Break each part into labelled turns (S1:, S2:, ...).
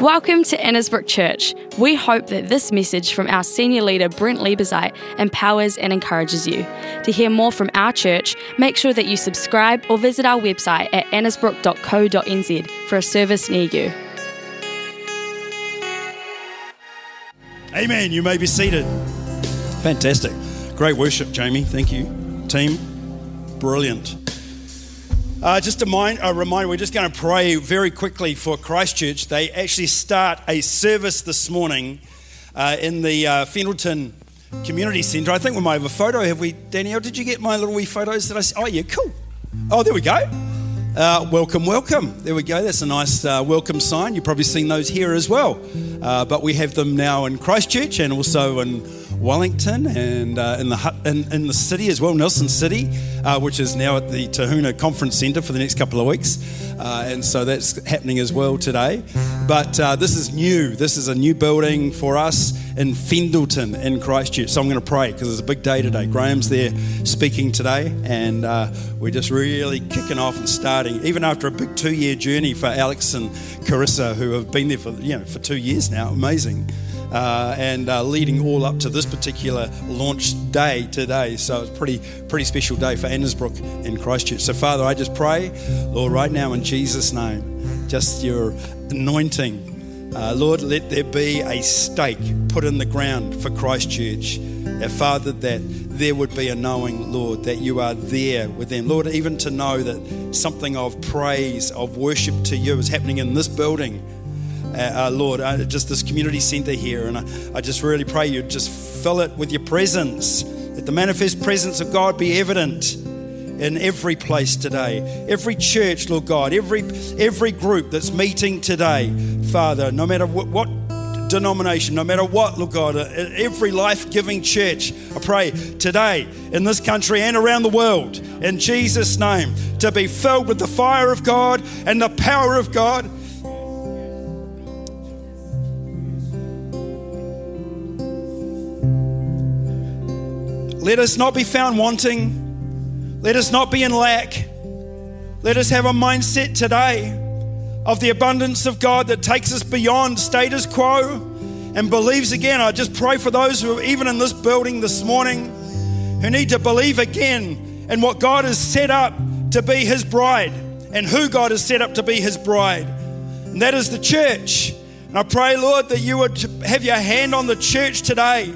S1: Welcome to Annesbrook Church. We hope that this message from our senior leader Brent Liebezeit empowers and encourages you. To hear more from our church, make sure that you subscribe or visit our website at annesbrook.co.nz for a service near you.
S2: Amen. You may be seated. Fantastic. Great worship, Jamie. Thank you. Team, brilliant. Uh, just a, mind, a reminder, we're just going to pray very quickly for Christchurch. They actually start a service this morning uh, in the uh, Fendalton Community Centre. I think we might have a photo. Have we, Danielle? Did you get my little wee photos that I Oh, yeah, cool. Oh, there we go. Uh, welcome, welcome. There we go. That's a nice uh, welcome sign. You've probably seen those here as well. Uh, but we have them now in Christchurch and also in Wellington and uh, in the in, in, the city as well, Nelson City, uh, which is now at the Tahuna Conference Centre for the next couple of weeks, uh, and so that's happening as well today. But uh, this is new. This is a new building for us in Fendalton in Christchurch. So I'm going to pray because it's a big day today. Graham's there speaking today, and uh, we're just really kicking off and starting, even after a big two-year journey for Alex and Carissa, who have been there for you know for two years now. Amazing uh, and uh, leading all up to this particular launch day today. So it's pretty, pretty special day for Annesbrook in Christchurch. So, Father, I just pray, Lord, right now in Jesus' name, just your anointing. Uh, Lord, let there be a stake put in the ground for Christchurch. Uh, Father, that there would be a knowing, Lord, that you are there with them. Lord, even to know that something of praise, of worship to you is happening in this building uh, uh, Lord, uh, just this community centre here. And I, I just really pray you just fill it with your presence, that the manifest presence of God be evident in every place today. Every church, Lord God, every, every group that's meeting today, Father, no matter what, what denomination, no matter what, Lord God, uh, every life giving church, I pray today in this country and around the world, in Jesus' name, to be filled with the fire of God and the power of God Let us not be found wanting. Let us not be in lack. Let us have a mindset today of the abundance of God that takes us beyond status quo and believes again. I just pray for those who are even in this building this morning who need to believe again in what God has set up to be His bride and who God has set up to be His bride. And that is the church. And I pray, Lord, that you would have your hand on the church today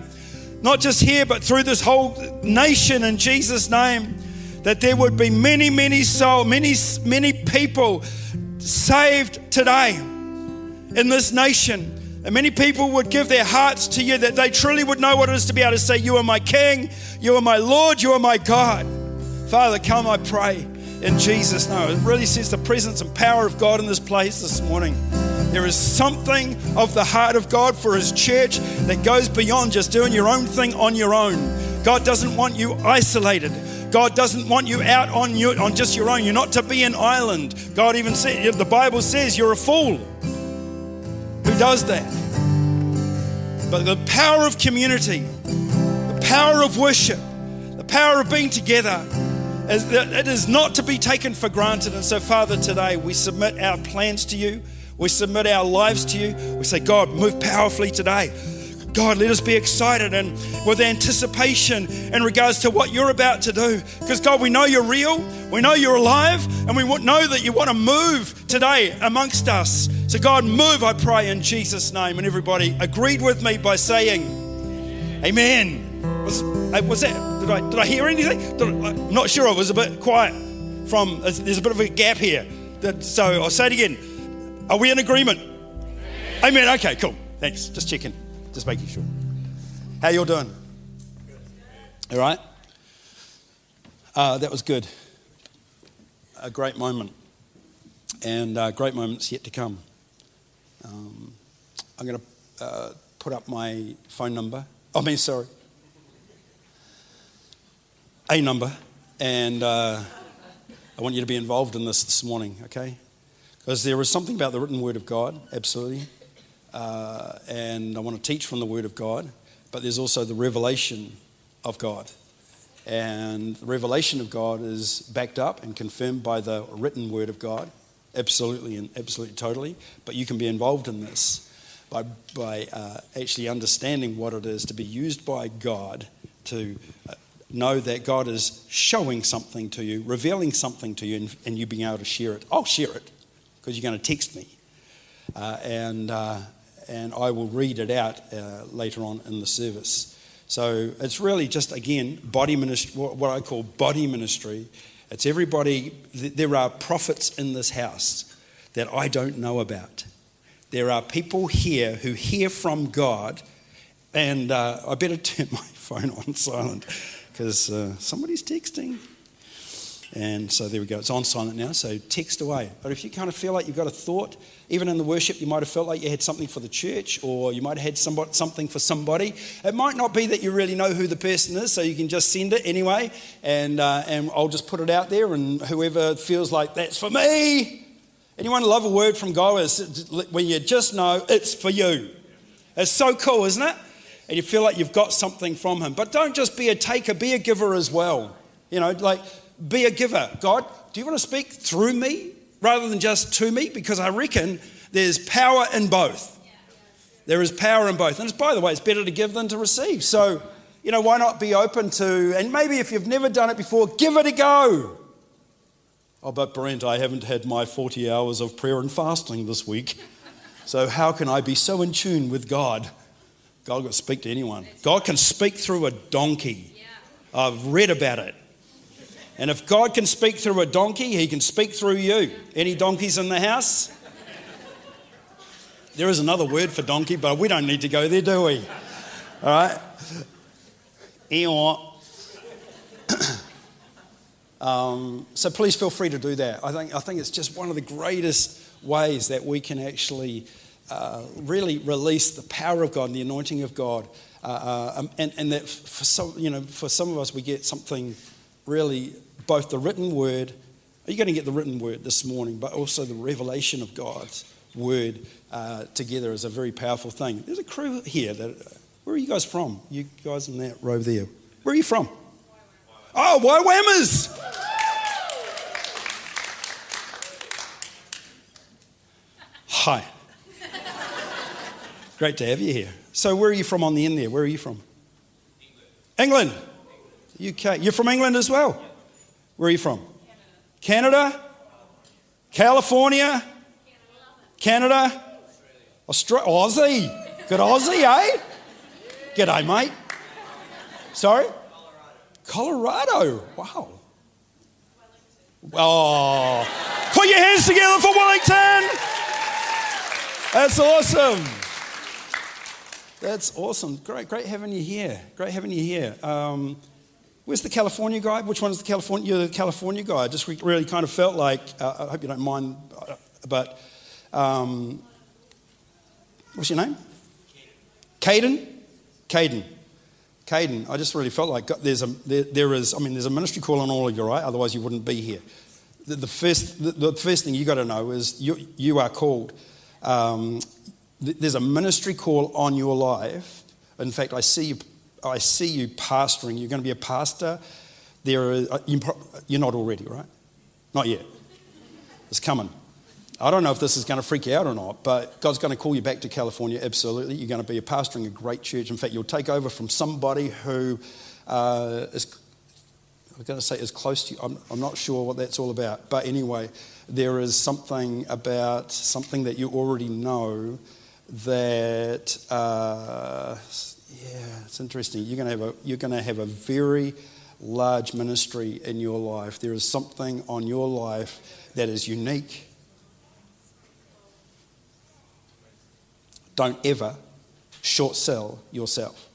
S2: not just here, but through this whole nation in Jesus' name, that there would be many, many souls, many, many people saved today in this nation. And many people would give their hearts to you, that they truly would know what it is to be able to say, You are my King, you are my Lord, you are my God. Father, come, I pray, in Jesus' name. It really says the presence and power of God in this place this morning. There is something of the heart of God for His church that goes beyond just doing your own thing on your own. God doesn't want you isolated. God doesn't want you out on on just your own. You're not to be an island. God even said the Bible says you're a fool. Who does that? But the power of community, the power of worship, the power of being together, it is not to be taken for granted. And so, Father, today we submit our plans to you. We submit our lives to you. We say, God, move powerfully today. God, let us be excited and with anticipation in regards to what you're about to do. Because, God, we know you're real, we know you're alive, and we know that you want to move today amongst us. So, God, move, I pray, in Jesus' name. And everybody agreed with me by saying, Amen. Was, uh, was that, did I, did I hear anything? I, I'm not sure. I was a bit quiet from, there's a bit of a gap here. So, I'll say it again. Are we in agreement? Amen. Okay, cool. Thanks. Just checking. Just making sure. How you all doing? All right? Uh, that was good. A great moment. And uh, great moments yet to come. Um, I'm going to uh, put up my phone number. I mean, sorry. A number. And uh, I want you to be involved in this this morning, okay? Because there is something about the written word of God, absolutely. Uh, and I want to teach from the word of God, but there's also the revelation of God. And the revelation of God is backed up and confirmed by the written word of God. absolutely and absolutely totally, but you can be involved in this by, by uh, actually understanding what it is to be used by God to uh, know that God is showing something to you, revealing something to you, and, and you being able to share it. I'll share it because you're going to text me. Uh, and, uh, and I will read it out uh, later on in the service. So it's really just, again, body ministry, what I call body ministry. It's everybody, there are prophets in this house that I don't know about. There are people here who hear from God, and uh, I better turn my phone on silent because uh, somebody's texting. And so there we go. It's on silent now, so text away. But if you kind of feel like you've got a thought, even in the worship, you might have felt like you had something for the church or you might have had somebody, something for somebody. It might not be that you really know who the person is, so you can just send it anyway. And, uh, and I'll just put it out there, and whoever feels like that's for me. Anyone love a word from God when you just know it's for you? It's so cool, isn't it? And you feel like you've got something from Him. But don't just be a taker, be a giver as well. You know, like be a giver. God, do you want to speak through me rather than just to me? Because I reckon there's power in both. There is power in both. And by the way, it's better to give than to receive. So, you know, why not be open to, and maybe if you've never done it before, give it a go. Oh, but Brent, I haven't had my 40 hours of prayer and fasting this week. So, how can I be so in tune with God? God can speak to anyone. God can speak through a donkey. I've read about it. And if God can speak through a donkey, he can speak through you. Any donkeys in the house? There is another word for donkey, but we don't need to go there, do we? All right? um, so please feel free to do that. I think, I think it's just one of the greatest ways that we can actually uh, really release the power of God and the anointing of God. Uh, uh, um, and, and that for some, you know, for some of us, we get something really both the written word, you're going to get the written word this morning, but also the revelation of God's word uh, together is a very powerful thing. There's a crew here that, where are you guys from? You guys in that row there. Where are you from? Oh, YWAMers! Hi. Great to have you here. So, where are you from on the end there? Where are you from? England. England. UK. You're from England as well? Where are you from? Canada? California? Canada? Australia? Aussie? Good Aussie, eh? G'day, mate. Sorry? Colorado. Colorado. Wow. Oh, put your hands together for Wellington. That's awesome. That's awesome. Great, great having you here. Great having you here. Um, Where's the California guy? Which one is the California? You're the California guy. I just really kind of felt like, uh, I hope you don't mind, uh, but um, what's your name? Caden. Caden. Caden. I just really felt like there's a, there, there is, I mean, there's a ministry call on all of you, right? Otherwise, you wouldn't be here. The, the first, the, the, first thing you got to know is you, you are called. Um, there's a ministry call on your life. In fact, I see you I see you pastoring. You're going to be a pastor. There are, uh, you're not already, right? Not yet. It's coming. I don't know if this is going to freak you out or not, but God's going to call you back to California, absolutely. You're going to be a pastor in a great church. In fact, you'll take over from somebody who uh, is, I am going to say, is close to you. I'm, I'm not sure what that's all about. But anyway, there is something about something that you already know that. Uh, yeah, it's interesting. You're going to have a, you're going to have a very large ministry in your life. There is something on your life that is unique. Don't ever short sell yourself.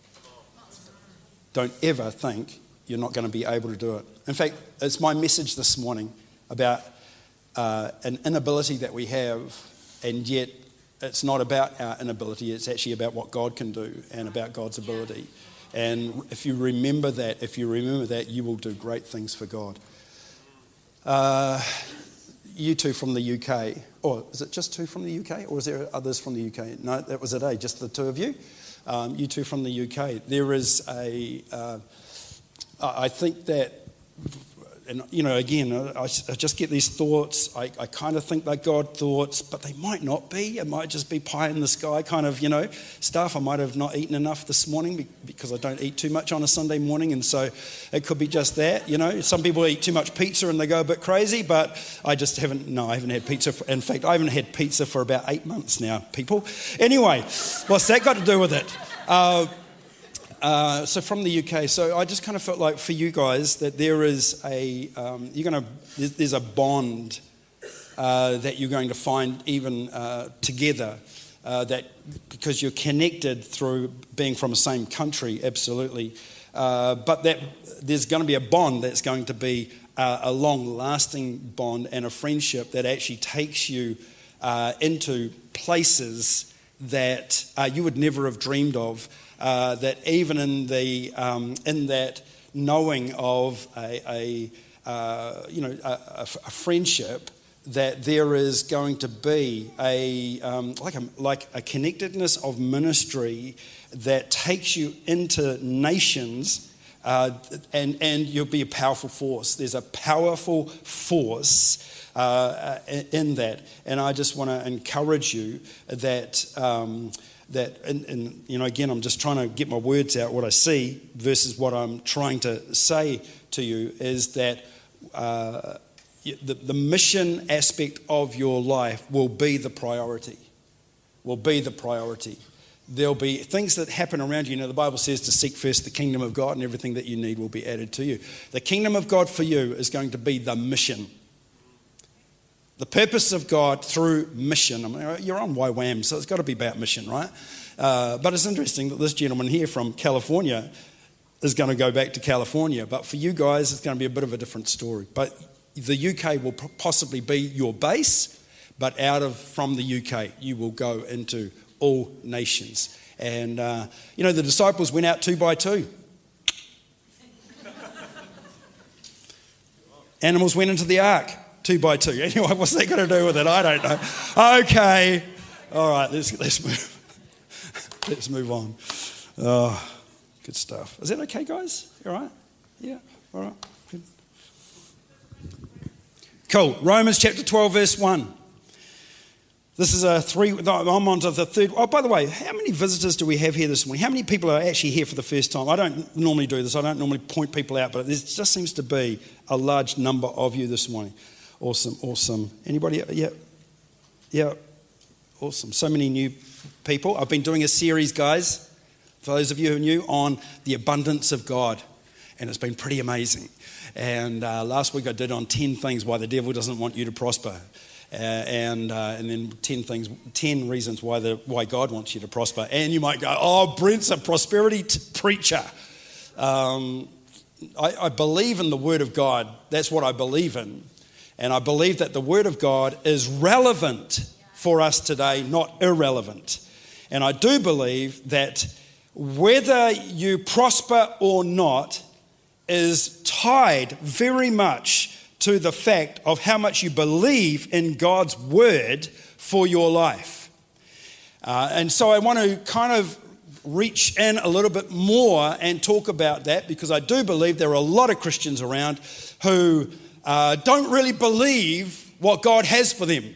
S2: Don't ever think you're not going to be able to do it. In fact, it's my message this morning about uh, an inability that we have, and yet it's not about our inability, it's actually about what God can do and about God's ability. And if you remember that, if you remember that, you will do great things for God. Uh, you two from the UK, or is it just two from the UK, or is there others from the UK? No, that was it, eh? Just the two of you. Um, you two from the UK. There is a. Uh, I think that and you know, again, I, I just get these thoughts. I, I kind of think they're God thoughts, but they might not be. It might just be pie in the sky kind of, you know, stuff. I might have not eaten enough this morning because I don't eat too much on a Sunday morning, and so it could be just that. You know, some people eat too much pizza and they go a bit crazy, but I just haven't. No, I haven't had pizza. For, in fact, I haven't had pizza for about eight months now. People. Anyway, what's that got to do with it? Uh, uh, so from the UK, so I just kind of felt like for you guys that there is a um, you're to there's a bond uh, that you're going to find even uh, together uh, that because you're connected through being from the same country, absolutely. Uh, but that there's going to be a bond that's going to be a long-lasting bond and a friendship that actually takes you into places that you would never have dreamed of uh, that even in, the, um, in that knowing of a, a uh, you know, a, a, friendship, that there is going to be a, um, like, a, like a connectedness of ministry that takes you into nations uh, and, and you'll be a powerful force. There's a powerful force uh, in that. And I just want to encourage you that. Um, that, and, and, you know, again, I'm just trying to get my words out, what I see versus what I'm trying to say to you is that uh, the, the mission aspect of your life will be the priority. Will be the priority. There'll be things that happen around you. You know, the Bible says to seek first the kingdom of God, and everything that you need will be added to you. The kingdom of God for you is going to be the mission the purpose of God through mission. I mean, you're on YWAM, so it's got to be about mission, right? Uh, but it's interesting that this gentleman here from California is going to go back to California. But for you guys, it's going to be a bit of a different story. But the UK will possibly be your base, but out of from the UK, you will go into all nations. And uh, you know, the disciples went out two by two. Animals went into the ark two by two. Anyway, what's that got to do with it? I don't know. Okay. All right, let's, let's move. let's move on. Oh, good stuff. Is that okay, guys? You All right? Yeah? All right. Good. Cool. Romans chapter 12, verse 1. This is a three, I'm on to the third. Oh, by the way, how many visitors do we have here this morning? How many people are actually here for the first time? I don't normally do this, I don't normally point people out, but there just seems to be a large number of you this morning. Awesome, awesome. Anybody? Yeah. Yeah. Awesome. So many new people. I've been doing a series, guys, for those of you who are new, on the abundance of God. And it's been pretty amazing. And uh, last week I did on 10 things why the devil doesn't want you to prosper. Uh, and, uh, and then 10 things, 10 reasons why, the, why God wants you to prosper. And you might go, oh, Brent's a prosperity t- preacher. Um, I, I believe in the Word of God. That's what I believe in. And I believe that the Word of God is relevant for us today, not irrelevant. And I do believe that whether you prosper or not is tied very much to the fact of how much you believe in God's Word for your life. Uh, and so I want to kind of reach in a little bit more and talk about that because I do believe there are a lot of Christians around who uh, don't really believe what God has for them.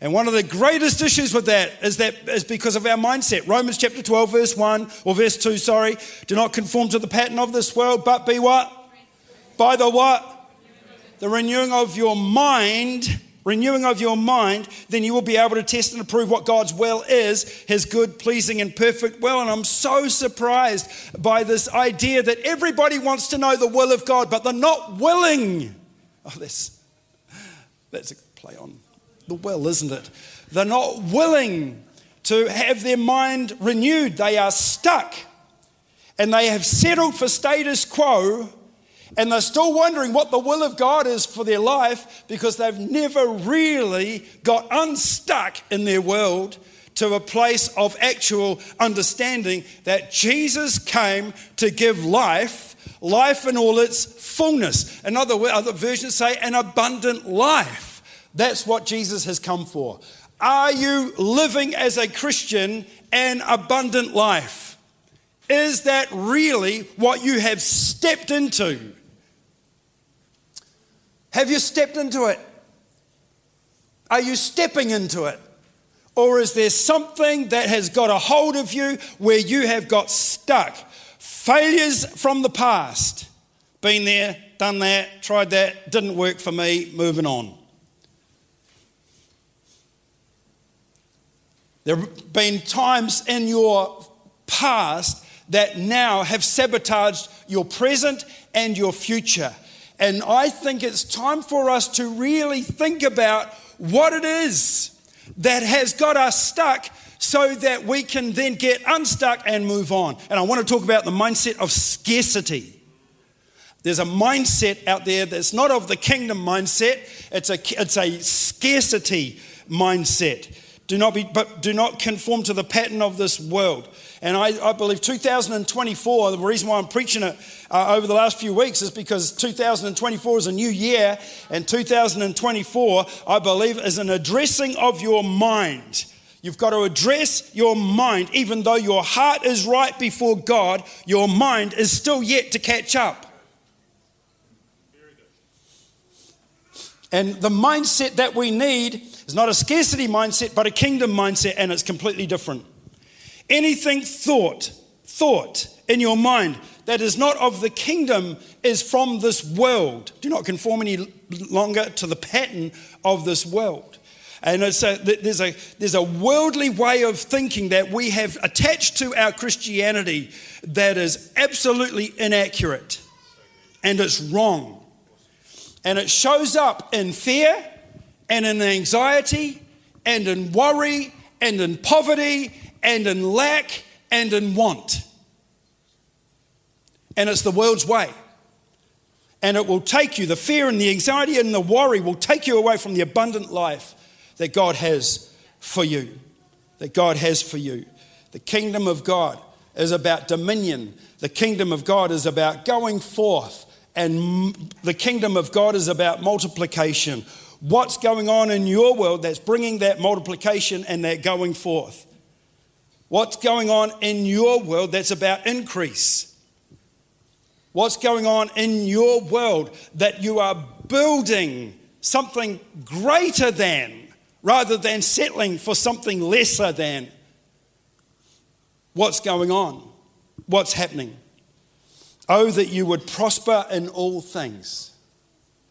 S2: And one of the greatest issues with that is that is because of our mindset. Romans chapter 12, verse 1, or verse 2, sorry. Do not conform to the pattern of this world, but be what? By the what? The renewing of your mind, renewing of your mind, then you will be able to test and approve what God's will is, his good, pleasing, and perfect will. And I'm so surprised by this idea that everybody wants to know the will of God, but they're not willing Oh, that's, that's a play on the well, isn't it? They're not willing to have their mind renewed. They are stuck and they have settled for status quo and they're still wondering what the will of God is for their life because they've never really got unstuck in their world to a place of actual understanding that Jesus came to give life, life in all its fullness. Another other versions say an abundant life. That's what Jesus has come for. Are you living as a Christian an abundant life? Is that really what you have stepped into? Have you stepped into it? Are you stepping into it? Or is there something that has got a hold of you where you have got stuck? Failures from the past. Been there, done that, tried that, didn't work for me, moving on. There have been times in your past that now have sabotaged your present and your future. And I think it's time for us to really think about what it is that has got us stuck so that we can then get unstuck and move on. And I want to talk about the mindset of scarcity. There's a mindset out there that's not of the kingdom mindset, it's a, it's a scarcity mindset. Do not be, but do not conform to the pattern of this world. And I, I believe 2024, the reason why I'm preaching it uh, over the last few weeks is because 2024 is a new year, and 2024, I believe, is an addressing of your mind. You've got to address your mind, even though your heart is right before God, your mind is still yet to catch up. And the mindset that we need is not a scarcity mindset, but a kingdom mindset, and it's completely different. Anything thought, thought in your mind that is not of the kingdom is from this world. Do not conform any longer to the pattern of this world. And a, there's, a, there's a worldly way of thinking that we have attached to our Christianity that is absolutely inaccurate and it's wrong. And it shows up in fear and in anxiety and in worry and in poverty and in lack and in want. And it's the world's way. And it will take you, the fear and the anxiety and the worry will take you away from the abundant life that God has for you. That God has for you. The kingdom of God is about dominion, the kingdom of God is about going forth and the kingdom of God is about multiplication. What's going on in your world that's bringing that multiplication and that going forth? What's going on in your world that's about increase? What's going on in your world that you are building something greater than rather than settling for something lesser than? What's going on? What's happening? Oh, that you would prosper in all things,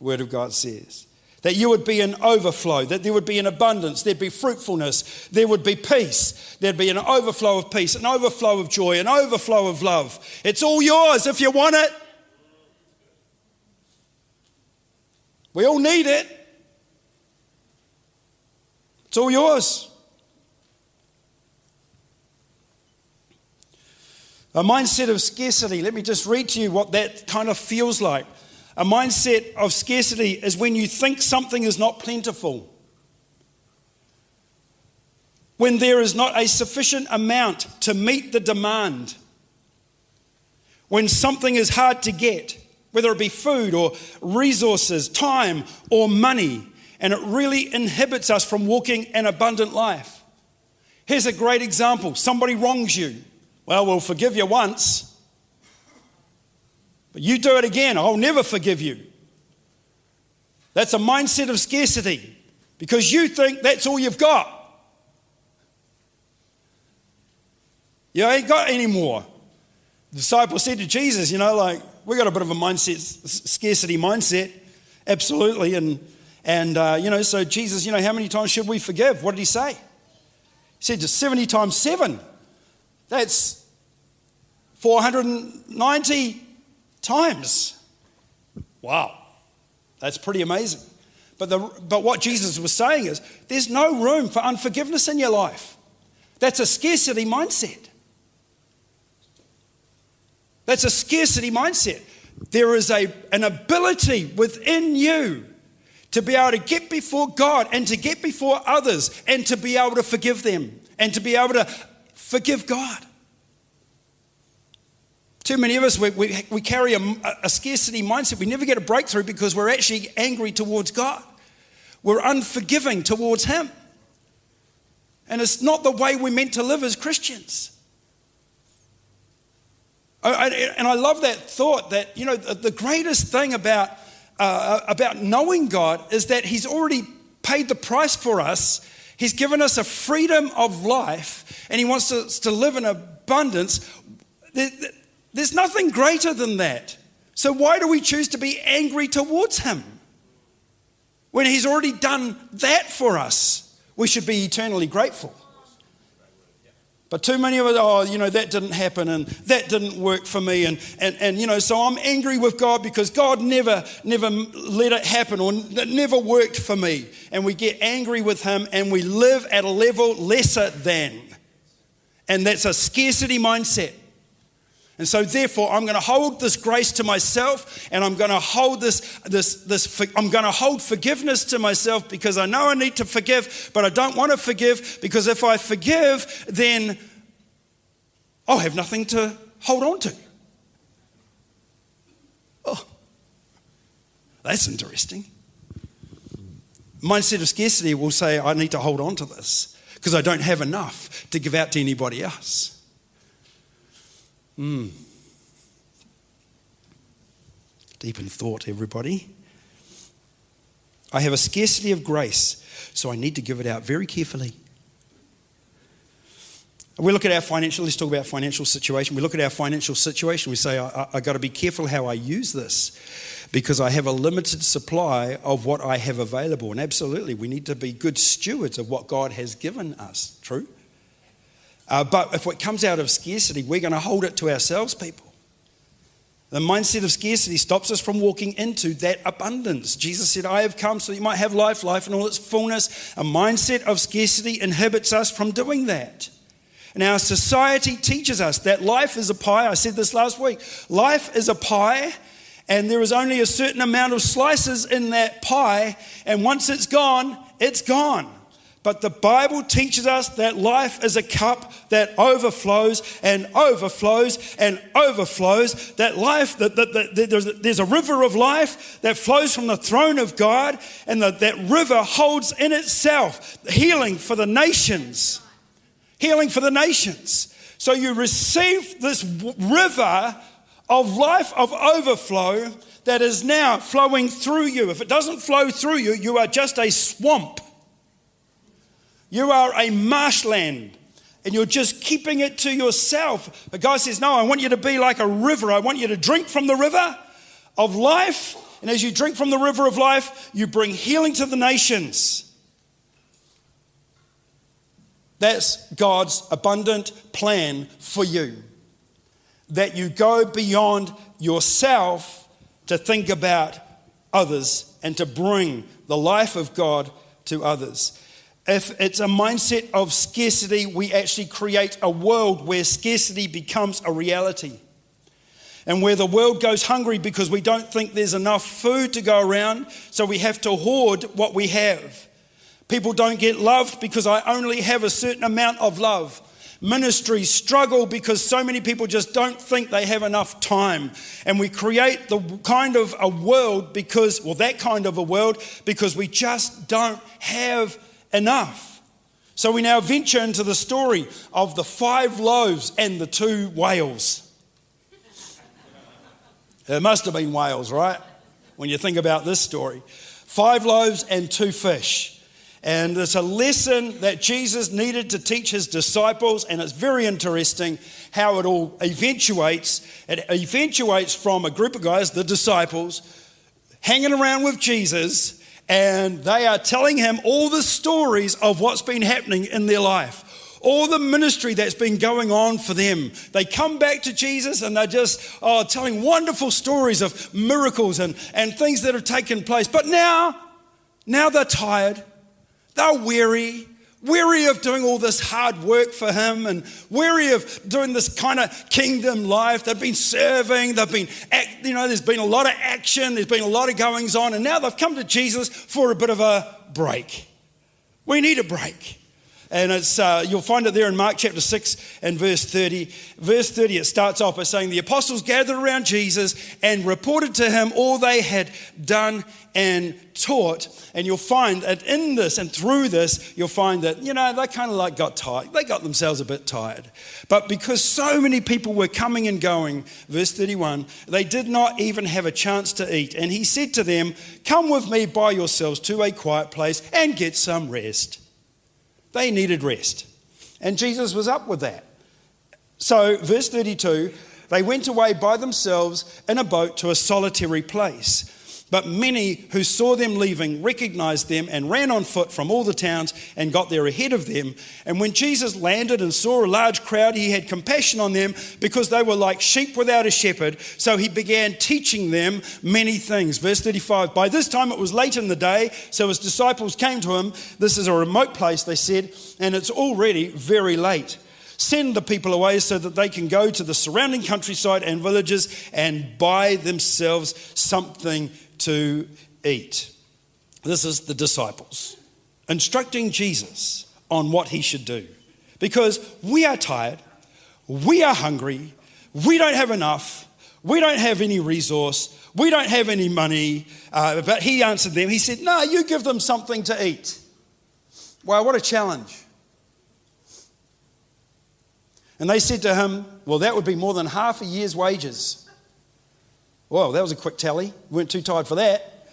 S2: Word of God says. That you would be an overflow, that there would be an abundance, there'd be fruitfulness, there would be peace, there'd be an overflow of peace, an overflow of joy, an overflow of love. It's all yours if you want it. We all need it. It's all yours. A mindset of scarcity. Let me just read to you what that kind of feels like. A mindset of scarcity is when you think something is not plentiful, when there is not a sufficient amount to meet the demand, when something is hard to get, whether it be food or resources, time or money, and it really inhibits us from walking an abundant life. Here's a great example somebody wrongs you. Well, we'll forgive you once, you do it again, I'll never forgive you. That's a mindset of scarcity because you think that's all you've got. You ain't got any more. The disciple said to Jesus, you know, like, we got a bit of a mindset, scarcity mindset, absolutely. And, and uh, you know, so Jesus, you know, how many times should we forgive? What did he say? He said just 70 times 7. That's 490 times. Wow, that's pretty amazing. But, the, but what Jesus was saying is there's no room for unforgiveness in your life. That's a scarcity mindset. That's a scarcity mindset. There is a, an ability within you to be able to get before God and to get before others and to be able to forgive them and to be able to forgive God. Too many of us, we, we, we carry a, a scarcity mindset. We never get a breakthrough because we're actually angry towards God. We're unforgiving towards Him. And it's not the way we're meant to live as Christians. I, and I love that thought that, you know, the, the greatest thing about uh, about knowing God is that He's already paid the price for us. He's given us a freedom of life, and He wants us to live in abundance. There's nothing greater than that. So, why do we choose to be angry towards Him? When He's already done that for us, we should be eternally grateful. But too many of us, oh, you know, that didn't happen and that didn't work for me. And, and, and you know, so I'm angry with God because God never, never let it happen or it never worked for me. And we get angry with Him and we live at a level lesser than. And that's a scarcity mindset. And so, therefore, I'm going to hold this grace to myself and I'm going to hold this, this, this, I'm going to hold forgiveness to myself because I know I need to forgive, but I don't want to forgive because if I forgive, then I'll have nothing to hold on to. Oh, that's interesting. Mindset of scarcity will say, I need to hold on to this because I don't have enough to give out to anybody else. Mm. Deep in thought, everybody. I have a scarcity of grace, so I need to give it out very carefully. We look at our financial, let's talk about financial situation. We look at our financial situation, we say, I, I, got to be careful how I use this because I have a limited supply of what I have available. And absolutely, we need to be good stewards of what God has given us. True? Uh, but if it comes out of scarcity, we're going to hold it to ourselves, people. The mindset of scarcity stops us from walking into that abundance. Jesus said, I have come so you might have life, life in all its fullness. A mindset of scarcity inhibits us from doing that. And our society teaches us that life is a pie. I said this last week. Life is a pie, and there is only a certain amount of slices in that pie, and once it's gone, it's gone. But the Bible teaches us that life is a cup that overflows and overflows and overflows. That life, that, that, that there's, there's, a river of life that flows from the throne of God, and that, that river holds in itself healing for the nations. Healing for the nations. So you receive this river of life of overflow that is now flowing through you. If it doesn't flow through you, you are just a swamp. You are a marshland and you're just keeping it to yourself. But God says, No, I want you to be like a river. I want you to drink from the river of life. And as you drink from the river of life, you bring healing to the nations. That's God's abundant plan for you. That you go beyond yourself to think about others and to bring the life of God to others. If it's a mindset of scarcity, we actually create a world where scarcity becomes a reality. And where the world goes hungry because we don't think there's enough food to go around, so we have to hoard what we have. People don't get loved because I only have a certain amount of love. Ministries struggle because so many people just don't think they have enough time. And we create the kind of a world because, well, that kind of a world because we just don't have enough. So we now venture into the story of the five loaves and the two whales. It must have been whales, right? When you think about this story. Five loaves and two fish. And it's a lesson that Jesus needed to teach his disciples, and it's very interesting how it all eventuates. It eventuates from a group of guys, the disciples, hanging around with Jesus and they are telling him all the stories of what's been happening in their life all the ministry that's been going on for them. They come back to Jesus and they're just oh, telling wonderful stories of miracles and, and things that have taken place. But now, now they're tired, they're weary, weary of doing all this hard work for him and weary of doing this kind of kingdom life. They've been serving, they've been, you know, there's been a lot of action, there's been a lot of goings on, and now they've come to Jesus for a bit of a break. We need a break. And it's, uh, you'll find it there in Mark chapter 6 and verse 30. Verse 30, it starts off by saying, The apostles gathered around Jesus and reported to him all they had done and taught. And you'll find that in this and through this, you'll find that, you know, they kind of like got tired. They got themselves a bit tired. But because so many people were coming and going, verse 31, they did not even have a chance to eat. And he said to them, Come with me by yourselves to a quiet place and get some rest. They needed rest. And Jesus was up with that. So, verse 32 they went away by themselves in a boat to a solitary place. But many who saw them leaving recognized them and ran on foot from all the towns and got there ahead of them. And when Jesus landed and saw a large crowd, he had compassion on them because they were like sheep without a shepherd. So he began teaching them many things. Verse 35 By this time it was late in the day, so his disciples came to him. This is a remote place, they said, and it's already very late. Send the people away so that they can go to the surrounding countryside and villages and buy themselves something to eat. This is the disciples instructing Jesus on what he should do. Because we are tired, we are hungry, we don't have enough, we don't have any resource, we don't have any money. Uh, but he answered them, he said, No, you give them something to eat. Wow, what a challenge. And they said to him, Well, that would be more than half a year's wages. Well, that was a quick tally. We weren't too tired for that.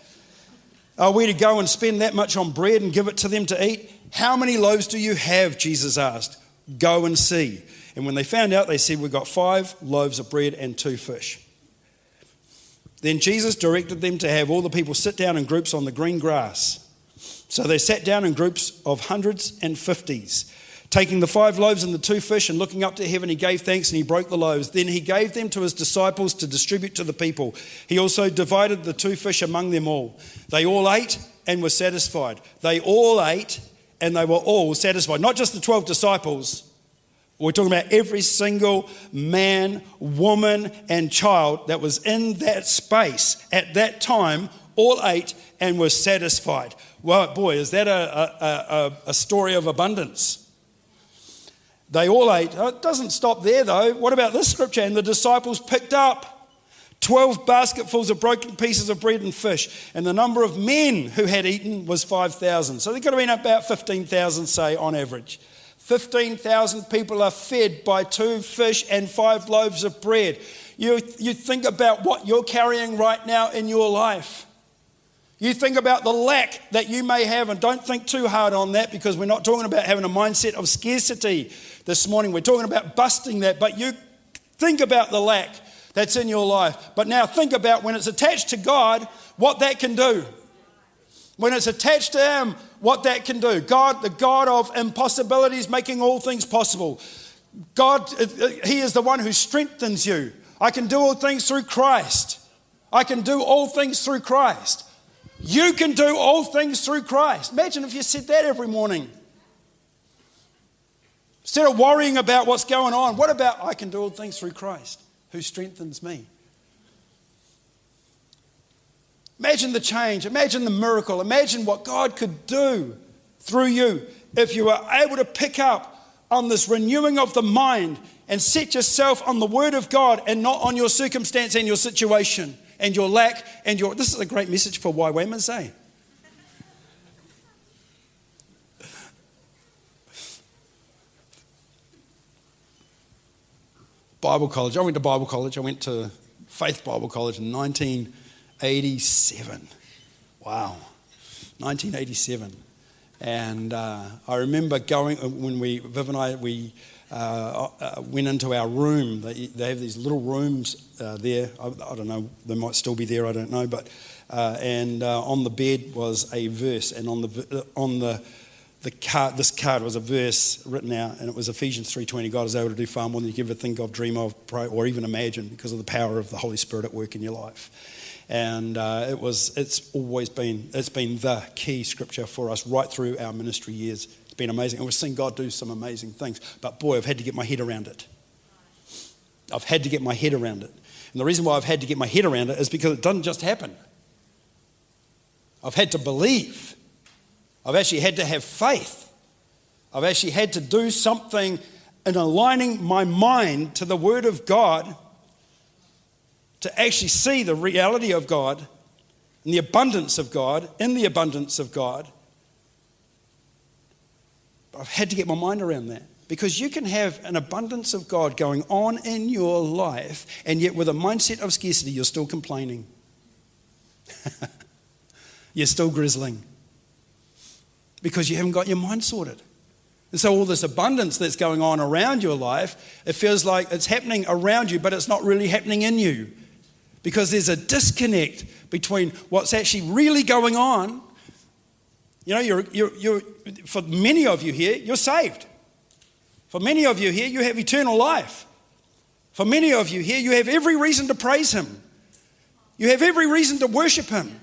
S2: Are we to go and spend that much on bread and give it to them to eat? How many loaves do you have? Jesus asked. Go and see. And when they found out, they said, We've got five loaves of bread and two fish. Then Jesus directed them to have all the people sit down in groups on the green grass. So they sat down in groups of hundreds and fifties. Taking the five loaves and the two fish and looking up to heaven, he gave thanks and he broke the loaves. Then he gave them to his disciples to distribute to the people. He also divided the two fish among them all. They all ate and were satisfied. They all ate and they were all satisfied. Not just the 12 disciples. We're talking about every single man, woman, and child that was in that space at that time, all ate and were satisfied. Well, boy, is that a, a, a, a story of abundance. They all ate. Oh, it doesn't stop there though. What about this scripture? And the disciples picked up 12 basketfuls of broken pieces of bread and fish, and the number of men who had eaten was 5,000. So there could have been about 15,000, say, on average. 15,000 people are fed by two fish and five loaves of bread. You, you think about what you're carrying right now in your life. You think about the lack that you may have, and don't think too hard on that because we're not talking about having a mindset of scarcity this morning. We're talking about busting that, but you think about the lack that's in your life. But now think about when it's attached to God, what that can do. When it's attached to Him, what that can do. God, the God of impossibilities, making all things possible. God, uh, uh, He is the one who strengthens you. I can do all things through Christ. I can do all things through Christ. You can do all things through Christ. Imagine if you said that every morning. Instead of worrying about what's going on, what about I can do all things through Christ who strengthens me? Imagine the change. Imagine the miracle. Imagine what God could do through you if you were able to pick up on this renewing of the mind and set yourself on the Word of God and not on your circumstance and your situation and your lack and your. This is a great message for YWAMers, eh? Bible college. I went to Bible college. I went to Faith Bible College in 1987. Wow, 1987. And uh, I remember going uh, when we, Viv and I, we uh, uh, went into our room. They, they have these little rooms uh, there. I, I, don't know, they might still be there, I don't know. But, uh, and on the bed was a verse, and on the, on the, the card, this card was a verse written out, and it was Ephesians 3.20. God is able to do far more than you can ever think of, dream of, pray, or even imagine because of the power of the Holy Spirit at work in your life and uh, it was it's always been it's been the key scripture for us right through our ministry years It's been amazing. And we've seen God do some amazing things. But boy, I've had to get my head around it. I've had to get my head around it. And the reason why I've had to get my head around it is because it doesn't just happen. I've had to believe. I've actually had to have faith. I've actually had to do something in aligning my mind to the Word of God to actually see the reality of God and the abundance of God in the abundance of God. I've had to get my mind around that. Because you can have an abundance of God going on in your life, and yet with a mindset of scarcity, you're still complaining. you're still grizzling. Because you haven't got your mind sorted. And so, all this abundance that's going on around your life, it feels like it's happening around you, but it's not really happening in you. Because there's a disconnect between what's actually really going on. You know, you're, you're, you're, for many of you here, you're saved. For many of you here, you have eternal life. For many of you here, you have every reason to praise Him. You have every reason to worship Him.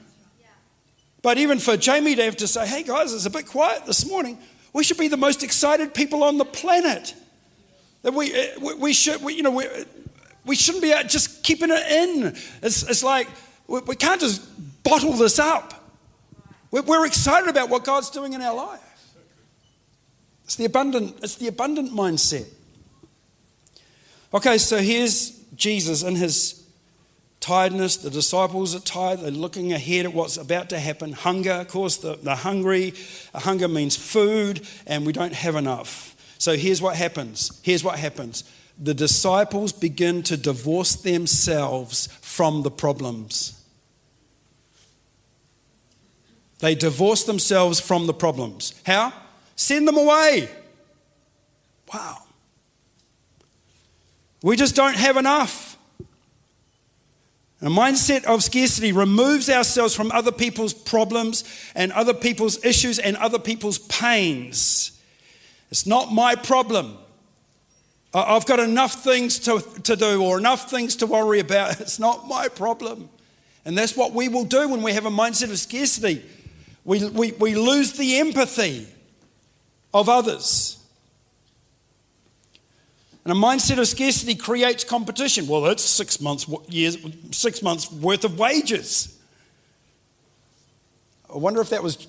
S2: But even for Jamie to have to say, hey guys, it's a bit quiet this morning, we should be the most excited people on the planet. That we, uh, we should, we, you know, we, we shouldn't be just keeping it in. It's, it's like we, we can't just bottle this up. We're excited about what God's doing in our life. It's the abundant, it's the abundant mindset. Okay, so here's Jesus in his tiredness. The disciples are tired. They're looking ahead at what's about to happen. Hunger, of course, the, the hungry. hunger means food, and we don't have enough. So here's what happens. Here's what happens. The disciples begin to divorce themselves from the problems. They divorce themselves from the problems. How? Send them away. Wow. We just don't have enough. A mindset of scarcity removes ourselves from other people's problems and other people's issues and other people's pains. It's not my problem. I've got enough things to, to do or enough things to worry about. It's not my problem. And that's what we will do when we have a mindset of scarcity. We, we, we lose the empathy of others. And a mindset of scarcity creates competition. Well, that's six months, years, six months worth of wages. I wonder if that was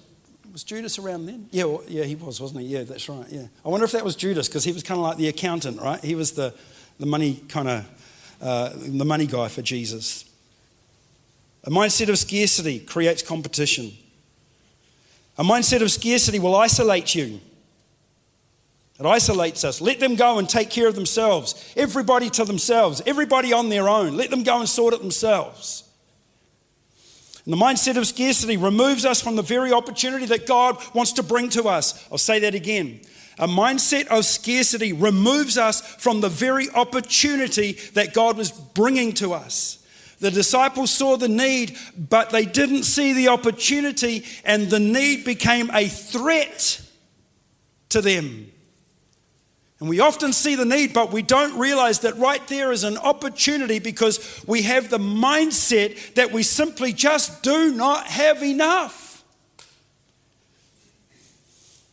S2: was Judas around then? Yeah, well, yeah, he was, wasn't he? Yeah, that's right. Yeah, I wonder if that was Judas because he was kind of like the accountant, right? He was the the money kind of uh, the money guy for Jesus. A mindset of scarcity creates competition. A mindset of scarcity will isolate you. It isolates us. Let them go and take care of themselves. Everybody to themselves. Everybody on their own. Let them go and sort it themselves. And the mindset of scarcity removes us from the very opportunity that God wants to bring to us. I'll say that again. A mindset of scarcity removes us from the very opportunity that God was bringing to us. The disciples saw the need, but they didn't see the opportunity, and the need became a threat to them. And we often see the need, but we don't realize that right there is an opportunity because we have the mindset that we simply just do not have enough.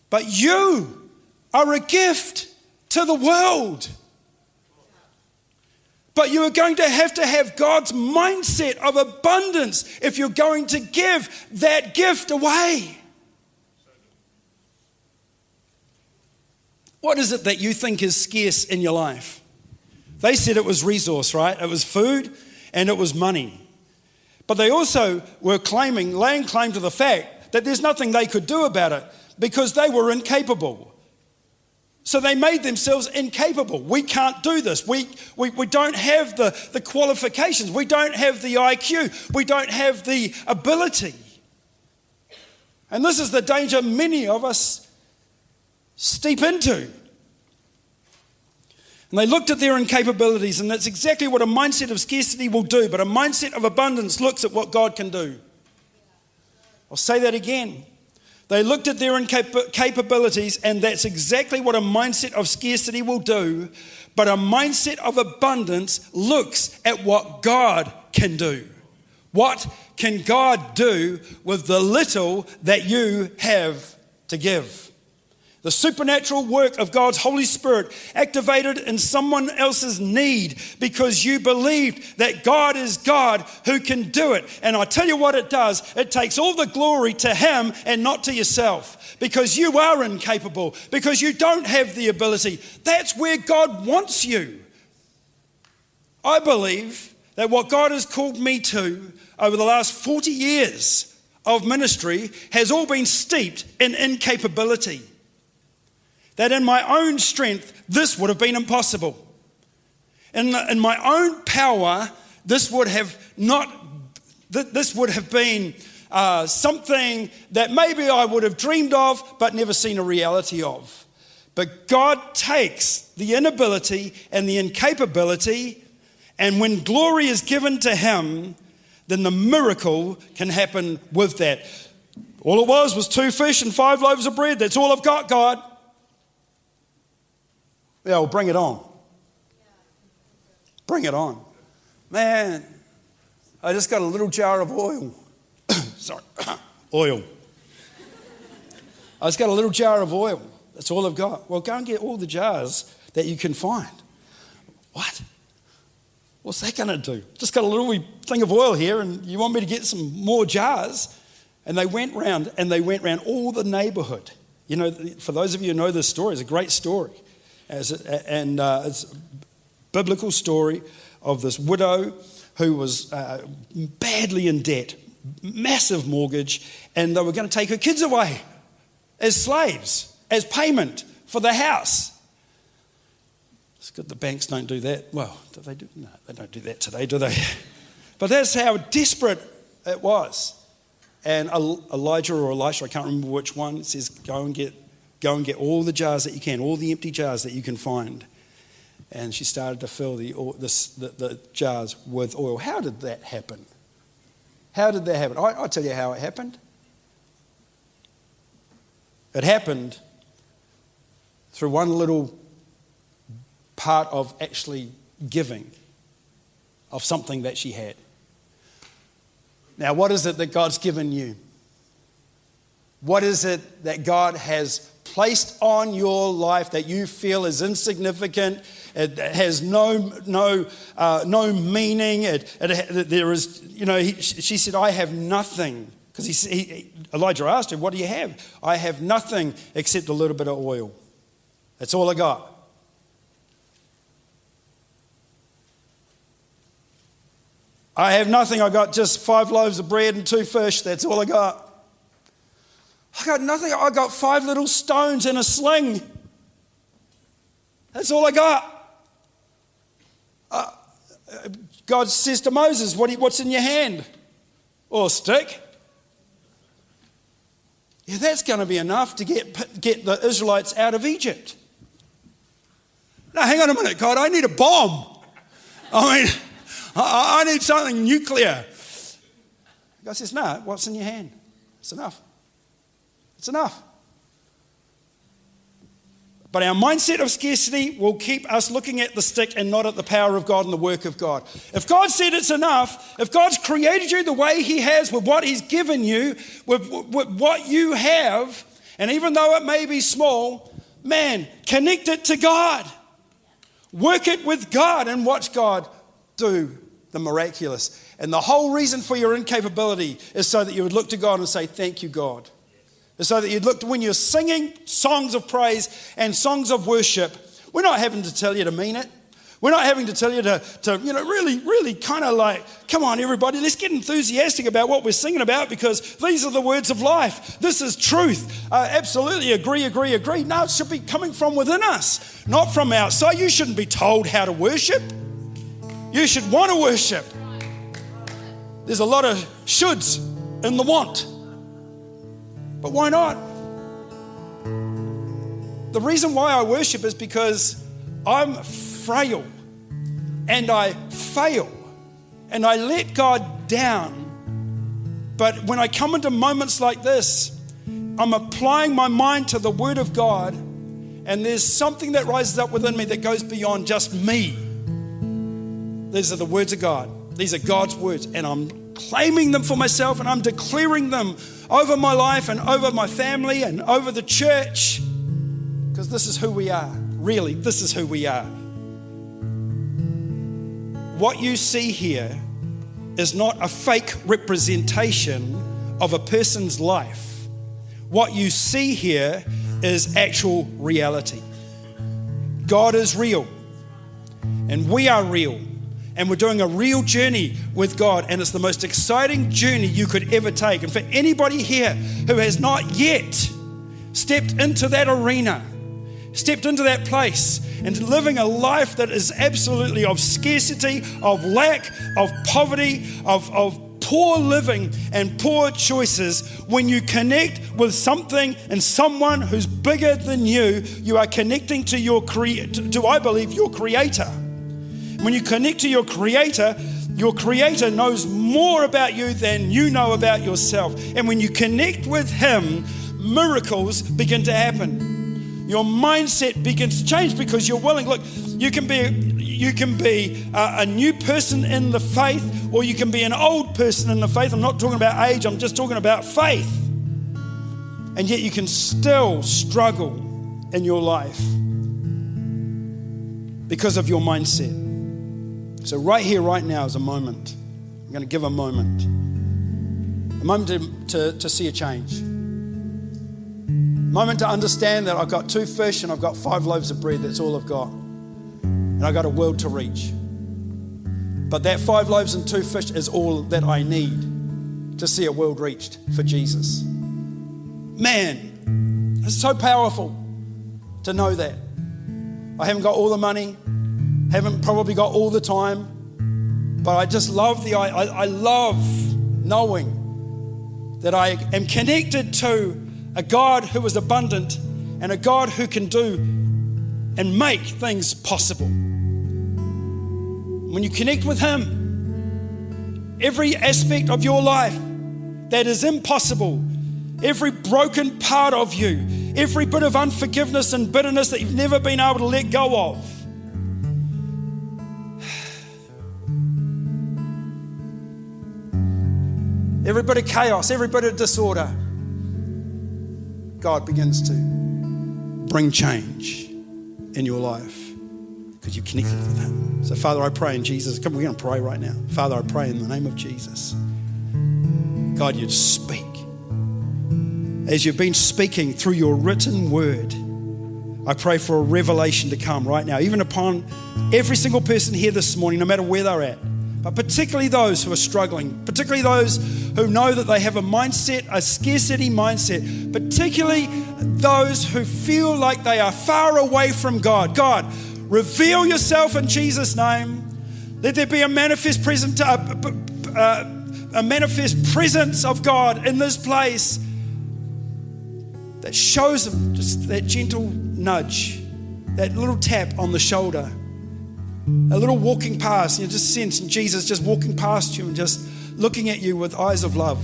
S2: But you are a gift to the world. But you are going to have to have God's mindset of abundance if you're going to give that gift away. What is it that you think is scarce in your life? They said it was resource, right? It was food and it was money. But they also were claiming, laying claim to the fact that there's nothing they could do about it because they were incapable. So they made themselves incapable. We can't do this. We, we, we don't have the, the qualifications. We don't have the IQ. We don't have the ability. And this is the danger many of us steep into. And they looked at their incapabilities, and that's exactly what a mindset of scarcity will do. But a mindset of abundance looks at what God can do. I'll say that again. They looked at their incapabilities, and that's exactly what a mindset of scarcity will do. But a mindset of abundance looks at what God can do. What can God do with the little that you have to give? The supernatural work of God's Holy Spirit activated in someone else's need because you believed that God is God who can do it. And I tell you what it does it takes all the glory to Him and not to yourself because you are incapable, because you don't have the ability. That's where God wants you. I believe that what God has called me to over the last 40 years of ministry has all been steeped in incapability that in my own strength, this would have been impossible. In, in my own power, this would have not, this would have been uh, something that maybe I would have dreamed of, but never seen a reality of. But God takes the inability and the incapability, and when glory is given to Him, then the miracle can happen with that. All it was was two fish and five loaves of bread. That's all I've got, God. Yeah, well, bring it on. Bring it on. Man, I just got a little jar of oil. Sorry, oil. I just got a little jar of oil. That's all I've got. Well, go and get all the jars that you can find. What? What's that going to do? Just got a little thing of oil here, and you want me to get some more jars? And they went round and they went round all the neighborhood. You know, for those of you who know this story, it's a great story. As and uh, it's a biblical story of this widow who was uh, badly in debt, massive mortgage, and they were going to take her kids away as slaves, as payment for the house. It's good the banks don't do that. Well, do they do? No, they don't do that today, do they? But that's how desperate it was. And Elijah or Elisha, I can't remember which one, says, Go and get Go and get all the jars that you can, all the empty jars that you can find. And she started to fill the, the, the jars with oil. How did that happen? How did that happen? I, I'll tell you how it happened. It happened through one little part of actually giving of something that she had. Now, what is it that God's given you? What is it that God has placed on your life that you feel is insignificant, it has no, no, uh, no meaning. It, it, there is, you know, he, she said, I have nothing. Because he, he, Elijah asked her, What do you have? I have nothing except a little bit of oil. That's all I got. I have nothing. I got just five loaves of bread and two fish. That's all I got. I got nothing. I got five little stones in a sling. That's all I got. Uh, God says to Moses, what, What's in your hand? Or stick. Yeah, that's going to be enough to get, get the Israelites out of Egypt. Now, hang on a minute, God, I need a bomb. I mean, I, I need something nuclear. God says, No, what's in your hand? It's enough. It's enough. But our mindset of scarcity will keep us looking at the stick and not at the power of God and the work of God. If God said it's enough, if God's created you the way He has with what He's given you, with, with what you have, and even though it may be small, man, connect it to God. Work it with God and watch God do the miraculous. And the whole reason for your incapability is so that you would look to God and say, Thank you, God so that you'd look to when you're singing songs of praise and songs of worship, we're not having to tell you to mean it. We're not having to tell you to, to you know, really, really kind of like, come on, everybody, let's get enthusiastic about what we're singing about because these are the words of life. This is truth. Uh, absolutely agree, agree, agree. No, it should be coming from within us, not from outside. You shouldn't be told how to worship. You should want to worship. There's a lot of shoulds in the want. But why not? The reason why I worship is because I'm frail and I fail and I let God down. But when I come into moments like this, I'm applying my mind to the Word of God, and there's something that rises up within me that goes beyond just me. These are the words of God. These are God's words, and I'm claiming them for myself and I'm declaring them over my life and over my family and over the church. because this is who we are. Really, this is who we are. What you see here is not a fake representation of a person's life. What you see here is actual reality. God is real, and we are real, and we're doing a real journey with God, and it's the most exciting journey you could ever take. And for anybody here who has not yet stepped into that arena, stepped into that place and living a life that is absolutely of scarcity, of lack, of poverty, of, of poor living and poor choices, when you connect with something and someone who's bigger than you, you are connecting to your creator, to I believe your creator. When you connect to your creator, your creator knows more about you than you know about yourself. And when you connect with him, miracles begin to happen your mindset begins to change because you're willing. Look, you can be you can be a, a, new person in the faith, or you can be an old person in the faith. I'm not talking about age. I'm just talking about faith. And yet you can still struggle in your life because of your mindset. So right here, right now, is a moment. I'm going to give a moment, a moment to, to, to see a change A moment to understand that I've got two fish and I've got five loaves of bread. That's all I've got. And I've got a world to reach. But that five loaves and two fish is all that I need to see a world reached for Jesus. Man, it's so powerful to know that. I haven't got all the money, haven't probably got all the time, but I just love the I, I love knowing that I am connected to a God who is abundant and a God who can do and make things possible. When you connect with Him, every aspect of your life that is impossible, every broken part of you, every bit of unforgiveness and bitterness that you've never been able to let go of, every bit of chaos, every bit of disorder, God begins to bring change in your life because you've connected with Him. So, Father, I pray in Jesus. Come, we're going to pray right now. Father, I pray in the name of Jesus. God, you'd speak. As you've been speaking through your written word, I pray for a revelation to come right now, even upon every single person here this morning, no matter where they're at but particularly those who are struggling, particularly those who know that they have a mindset, a scarcity mindset, particularly those who feel like they are far away from God. God, reveal yourself in Jesus' name. Let there be a manifest present, uh, uh, a manifest presence of God in this place that shows them just that gentle nudge, that little tap on the shoulder a little walking past, you just sense Jesus just walking past you and just looking at you with eyes of love,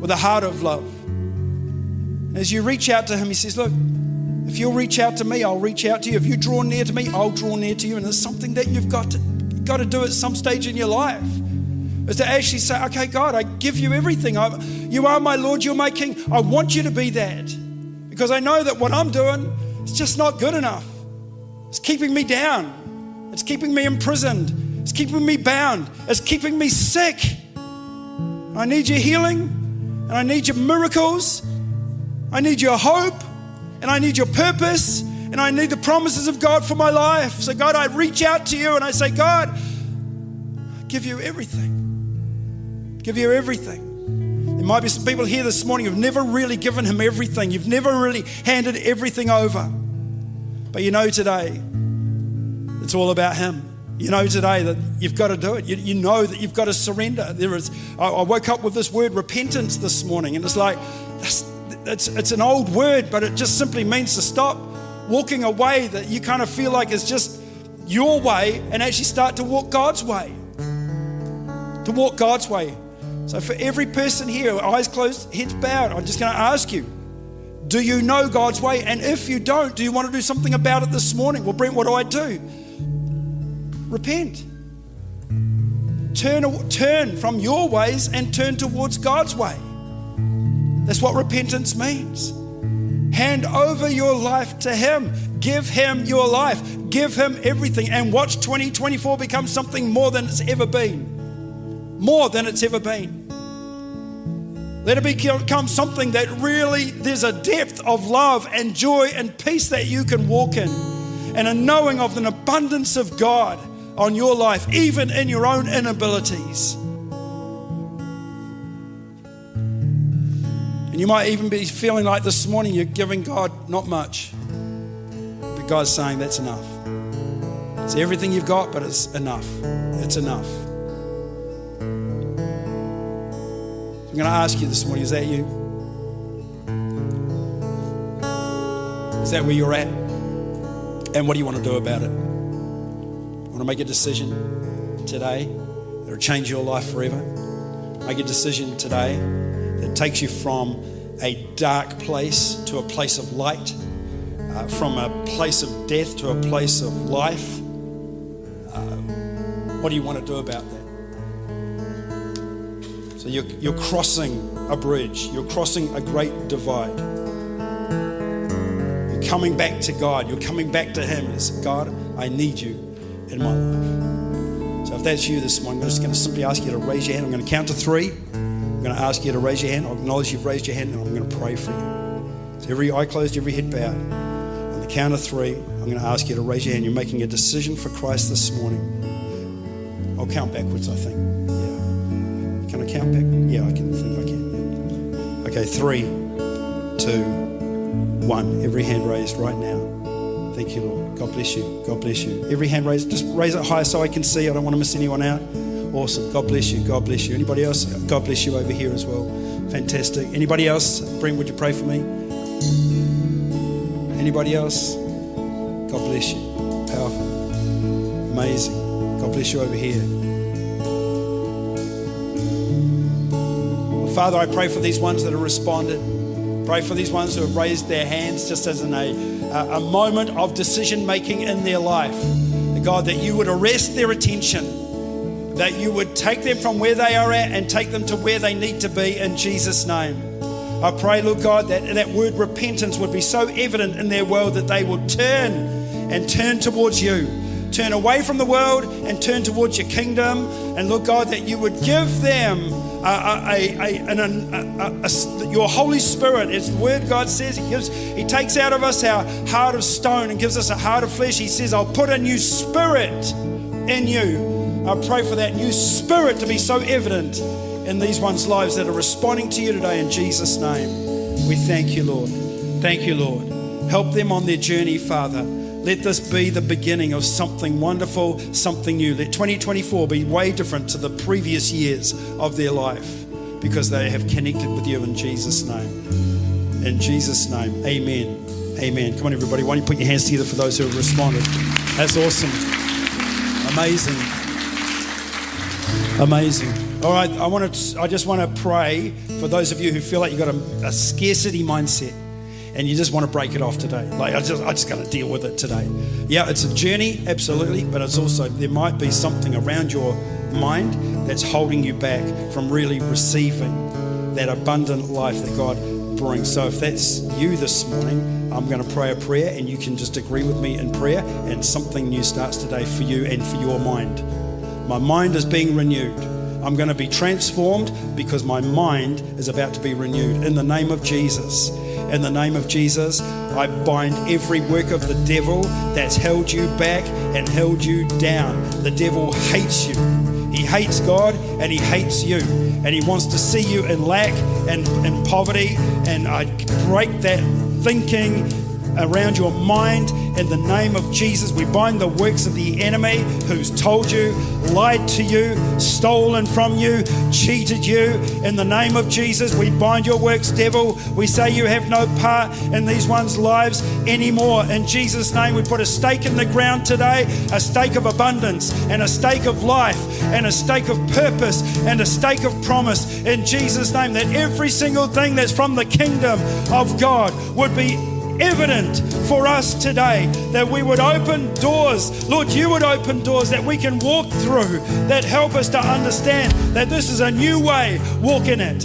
S2: with a heart of love. And as you reach out to him, he says, Look, if you'll reach out to me, I'll reach out to you. If you draw near to me, I'll draw near to you. And there's something that you've got to, you've got to do at some stage in your life. Is to actually say, okay, God, I give you everything. I, you are my Lord, you're my King. I want you to be that. Because I know that what I'm doing is just not good enough. It's keeping me down. It's keeping me imprisoned. It's keeping me bound. It's keeping me sick. I need your healing and I need your miracles. I need your hope and I need your purpose and I need the promises of God for my life. So, God, I reach out to you and I say, God, I give you everything. Give you everything. There might be some people here this morning who've never really given Him everything. You've never really handed everything over. But you know today, it's all about Him. You know today that you've got to do it. You, you know that you've got to surrender. There is. I, I, woke up with this word repentance this morning, and it's like it's it's an old word, but it just simply means to stop walking a way that you kind of feel like is just your way, and actually start to walk God's way. To walk God's way. So for every person here, eyes closed, heads bowed, I'm just going to ask you. Do you know God's way? And if you don't, do you want to do something about it this morning? Well, Brent, what do I do? Repent. Turn, turn from your ways and turn towards God's way. That's what repentance means. Hand over your life to Him. Give Him your life. Give Him everything. And watch 2024 become something more than it's ever been. More than it's ever been. Let it become something that really there's a depth of love and joy and peace that you can walk in, and a knowing of an abundance of God on your life, even in your own inabilities. And you might even be feeling like this morning you're giving God not much, but God's saying that's enough. It's everything you've got, but it's enough. It's enough. I'm going to ask you this morning is that you? Is that where you're at? And what do you want to do about it? Want to make a decision today that'll change your life forever? Make a decision today that takes you from a dark place to a place of light, uh, from a place of death to a place of life. Uh, what do you want to do about that? So you're, you're crossing a bridge, you're crossing a great divide. You're coming back to God, you're coming back to Him. It's God, I need you in my life. So if that's you this morning, I'm just going to simply ask you to raise your hand. I'm going to count to three. I'm going to ask you to raise your hand. I'll acknowledge you've raised your hand, and I'm going to pray for you. So every eye closed, every head bowed. On the count of three, I'm going to ask you to raise your hand. You're making a decision for Christ this morning. I'll count backwards, I think. Yeah. Can I count back? Yeah, I can think I can. Okay, three, two, one. Every hand raised right now. Thank you, Lord. God bless you. God bless you. Every hand raised, just raise it high so I can see. I don't want to miss anyone out. Awesome. God bless you. God bless you. Anybody else? God bless you over here as well. Fantastic. Anybody else? Brent, would you pray for me? Anybody else? God bless you. Powerful. Amazing. God bless you over here. Father, I pray for these ones that have responded. Pray for these ones who have raised their hands just as in a, a moment of decision making in their life. God, that you would arrest their attention, that you would take them from where they are at and take them to where they need to be in Jesus' name. I pray, Lord God, that that word repentance would be so evident in their world that they will turn and turn towards you. Turn away from the world and turn towards your kingdom. And Lord God, that you would give them a, your Holy Spirit, as the Word God says, He gives, He takes out of us our heart of stone and gives us a heart of flesh. He says, I'll put a new spirit in you. I pray for that new spirit to be so evident in these ones' lives that are responding to you today in Jesus' name. We thank you, Lord. Thank you, Lord. Help them on their journey, Father. Let this be the beginning of something wonderful, something new. Let 2024 be way different to the previous years of their life because they have connected with you in Jesus' name. In Jesus' name, amen. Amen. Come on, everybody. Why don't you put your hands together for those who have responded? That's awesome. Amazing. Amazing. All right, I want to. I just want to pray for those of you who feel like you've got a, a scarcity mindset and you just want to break it off today. Like I just I just got to deal with it today. Yeah, it's a journey, absolutely, but it's also there might be something around your mind that's holding you back from really receiving that abundant life that God brings. So if that's you this morning, I'm going to pray a prayer and you can just agree with me in prayer and something new starts today for you and for your mind. My mind is being renewed. I'm going to be transformed because my mind is about to be renewed in the name of Jesus. In the name of Jesus, I bind every work of the devil that's held you back and held you down. The devil hates you. He hates God and he hates you. And he wants to see you in lack and in poverty. And I break that thinking around your mind in the name of Jesus. We bind the works of the enemy who's told you, lied to you, stolen from you, cheated you. In the name of Jesus, we bind your works, devil. We say you have no part in these ones' lives anymore. In Jesus' name, we put a stake in the ground today, a stake of abundance, and a stake of life, and a stake of purpose, and a stake of promise. In Jesus' name, that every single thing that's from the kingdom of God would be evident for us today that we would open doors. Lord, you would open doors that we can walk through that help us to understand that this is a new way, walk in it.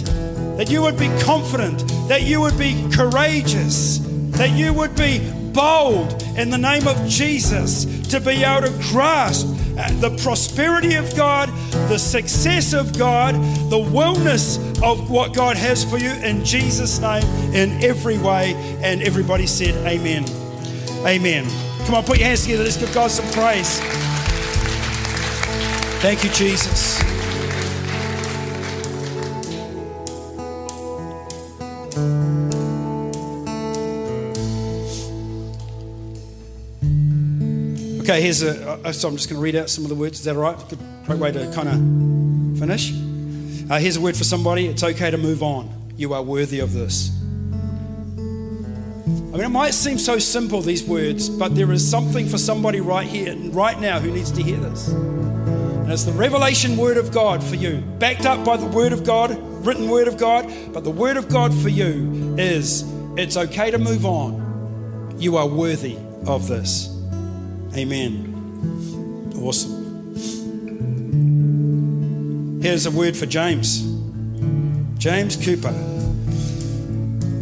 S2: That you would be confident, that you would be courageous that you would be bold in the name of Jesus to be able to grasp uh, the prosperity of God, the success of God, the wellness of what God has for you in Jesus' name in every way. And everybody said, Amen. Amen. Come on, put your hands together. Let's give God some praise. Thank you, Jesus. Okay, here's a. So I'm just going to read out some of the words. Is that all right? Great way to kind of finish. Uh, here's a word for somebody. It's okay to move on. You are worthy of this. I mean, it might seem so simple, these words, but there is something for somebody right here, right now, who needs to hear this. And it's the revelation word of God for you, backed up by the word of God, written word of God. But the word of God for you is it's okay to move on. You are worthy of this. Amen. Awesome. Here's a word for James. James Cooper.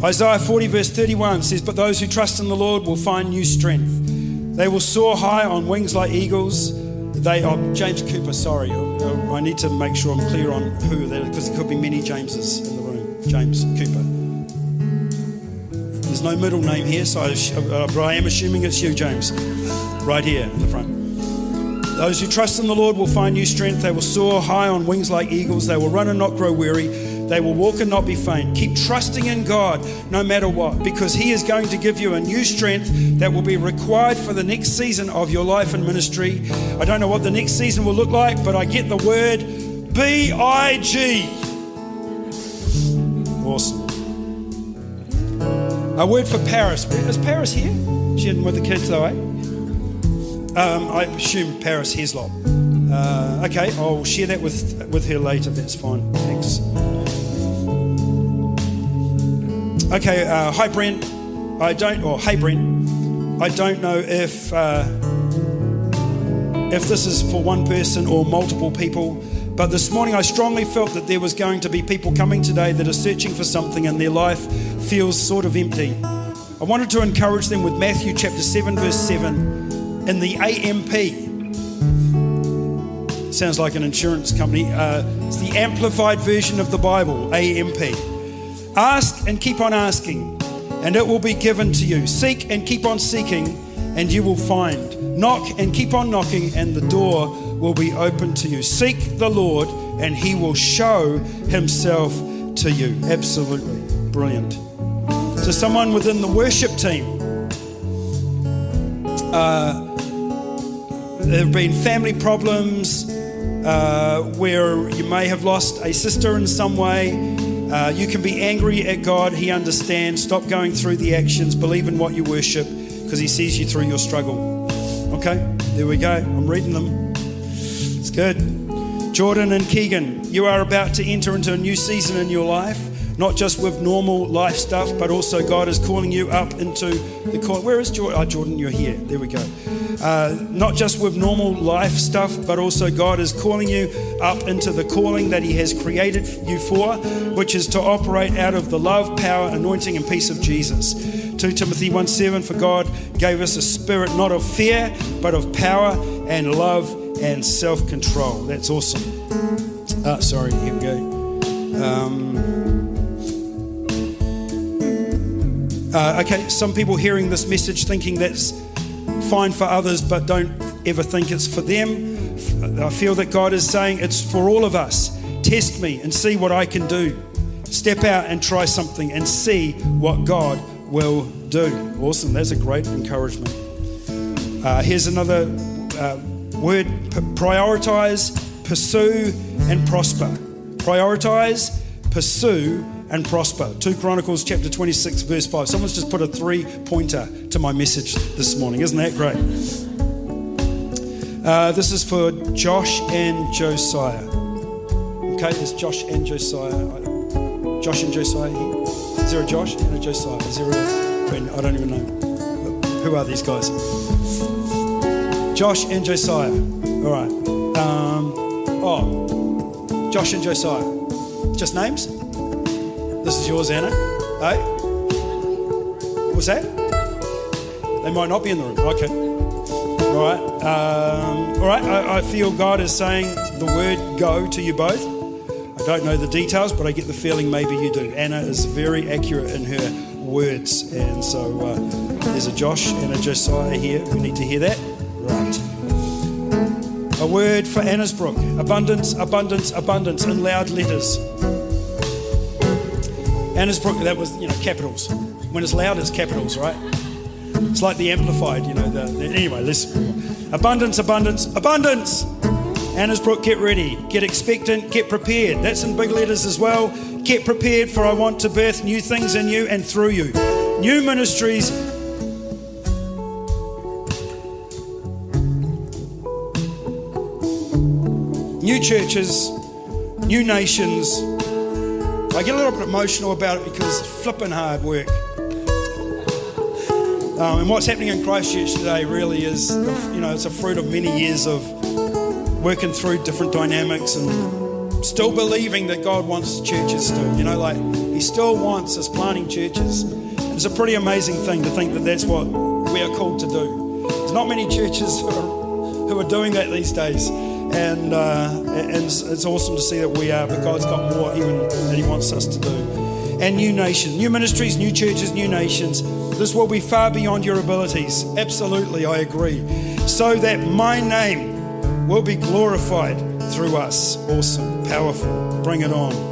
S2: Isaiah 40, verse 31 says, But those who trust in the Lord will find new strength. They will soar high on wings like eagles. They are oh, James Cooper, sorry. I need to make sure I'm clear on who that is because there could be many Jameses in the room. James Cooper. There's no middle name here, so I, uh, I am assuming it's you, James, right here in the front. Those who trust in the Lord will find new strength. They will soar high on wings like eagles. They will run and not grow weary. They will walk and not be faint. Keep trusting in God no matter what, because He is going to give you a new strength that will be required for the next season of your life and ministry. I don't know what the next season will look like, but I get the word B I G. Awesome. A word for Paris. Is Paris here? She isn't with the kids though, eh? Um, I assume Paris Heslop. Uh, okay, I'll share that with with her later. That's fine. Thanks. Okay, uh, hi Brent. I don't, or hey Brent. I don't know if uh, if this is for one person or multiple people, but this morning I strongly felt that there was going to be people coming today that are searching for something and their life feels sort of empty. I wanted to encourage them with Matthew chapter 7, verse 7 in the AMP. Sounds like an insurance company. Uh, it's the amplified version of the Bible, AMP. Ask and keep on asking, and it will be given to you. Seek and keep on seeking, and you will find. Knock and keep on knocking, and the door will be open to you. Seek the Lord, and he will show himself to you. Absolutely brilliant. To someone within the worship team, uh, there have been family problems uh, where you may have lost a sister in some way uh, you can be angry at God. He understands. Stop going through the actions. Believe in what you worship because He sees you through your struggle. Okay, there we go. I'm reading them. It's good. Jordan and Keegan, you are about to enter into a new season in your life not just with normal life stuff, but also God is calling you up into the call. Where is Jordan? Oh, Jordan, you're here. There we go. Uh, not just with normal life stuff, but also God is calling you up into the calling that He has created you for, which is to operate out of the love, power, anointing, and peace of Jesus. 2 Timothy 1 7 For God gave us a spirit not of fear, but of power and love and self control. That's awesome. Uh, sorry, here we go. Um, Uh, okay, some people hearing this message thinking that's fine for others, but don't ever think it's for them. I feel that God is saying it's for all of us. Test me and see what I can do. Step out and try something and see what God will do. Awesome. That's a great encouragement. Uh, here's another uh, word prioritize, pursue, and prosper. Prioritize, pursue, and prosper. 2 Chronicles chapter 26, verse 5. Someone's just put a three pointer to my message this morning. Isn't that great? Uh, this is for Josh and Josiah. Okay, there's Josh and Josiah. Josh and Josiah here. Is there a Josh and a Josiah? Is there a I don't even know. Who are these guys? Josh and Josiah. All right. Um, oh, Josh and Josiah. Just names? This is yours, Anna. Hey? What's that? They might not be in the room. Okay. All right. Um, all right. I, I feel God is saying the word go to you both. I don't know the details, but I get the feeling maybe you do. Anna is very accurate in her words. And so uh, there's a Josh and a Josiah here We need to hear that. Right. A word for Annesbrook abundance, abundance, abundance in loud letters. Annesbrook, that was, you know, capitals. When it's loud, it's capitals, right? It's like the amplified, you know. The, the, anyway, let's. Abundance, abundance, abundance! Annesbrook, get ready, get expectant, get prepared. That's in big letters as well. Get prepared, for I want to birth new things in you and through you. New ministries. New churches, new nations. I get a little bit emotional about it because it's flipping hard work. Um, and what's happening in Christchurch today really is, you know, it's a fruit of many years of working through different dynamics and still believing that God wants churches still. You know, like He still wants us planting churches. It's a pretty amazing thing to think that that's what we are called to do. There's not many churches who are, who are doing that these days. And, uh, and it's, it's awesome to see that we are, but God's got more even that He wants us to do. And new nations, new ministries, new churches, new nations. This will be far beyond your abilities. Absolutely, I agree. So that my name will be glorified through us. Awesome, powerful. Bring it on.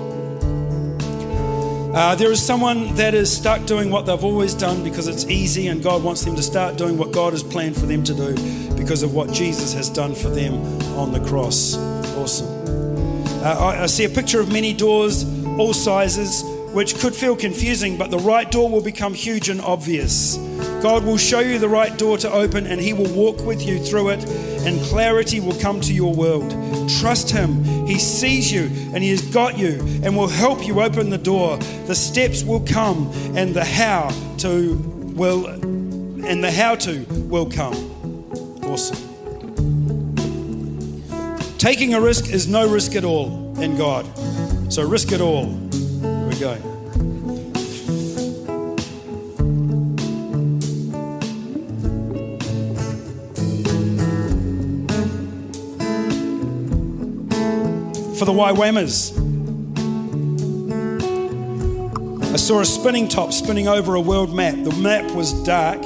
S2: Uh, there is someone that is stuck doing what they've always done because it's easy, and God wants them to start doing what God has planned for them to do because of what Jesus has done for them on the cross. Awesome. Uh, I, I see a picture of many doors, all sizes, which could feel confusing, but the right door will become huge and obvious. God will show you the right door to open and He will walk with you through it, and clarity will come to your world. Trust Him. He sees you and He has got you and will help you open the door. The steps will come and the how to will and the how to will come. Awesome. Taking a risk is no risk at all in God. So risk it all. We for the YWAMers. I saw a spinning top spinning over a world map. The map was dark.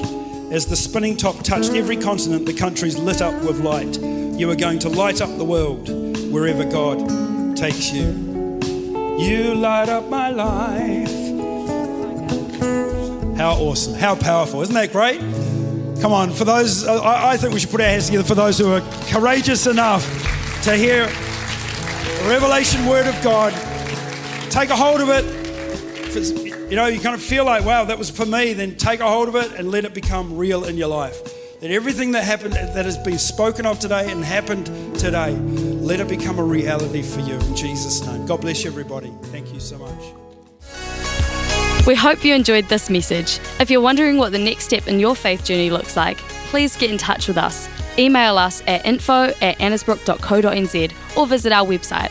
S2: As the spinning top touched every continent, the countries lit up with light. You are going to light up the world wherever God takes you. You light up my life. How awesome. How powerful. Isn't that great? Come on, for those, I, I think we should put our hands together for those who are courageous enough to hear the revelation word of God. Take a hold of it. If it's, you know, you kind of feel like, wow, that was for me, then take a hold of it and let it become real in your life. That everything that happened, that has been spoken of today and happened today, let it become a reality for you in Jesus' name. God bless everybody. Thank you so much.
S1: We hope you enjoyed this message. If you're wondering what the next step in your faith journey looks like, please get in touch with us. Email us at info at annesbrook.co.nz or visit our website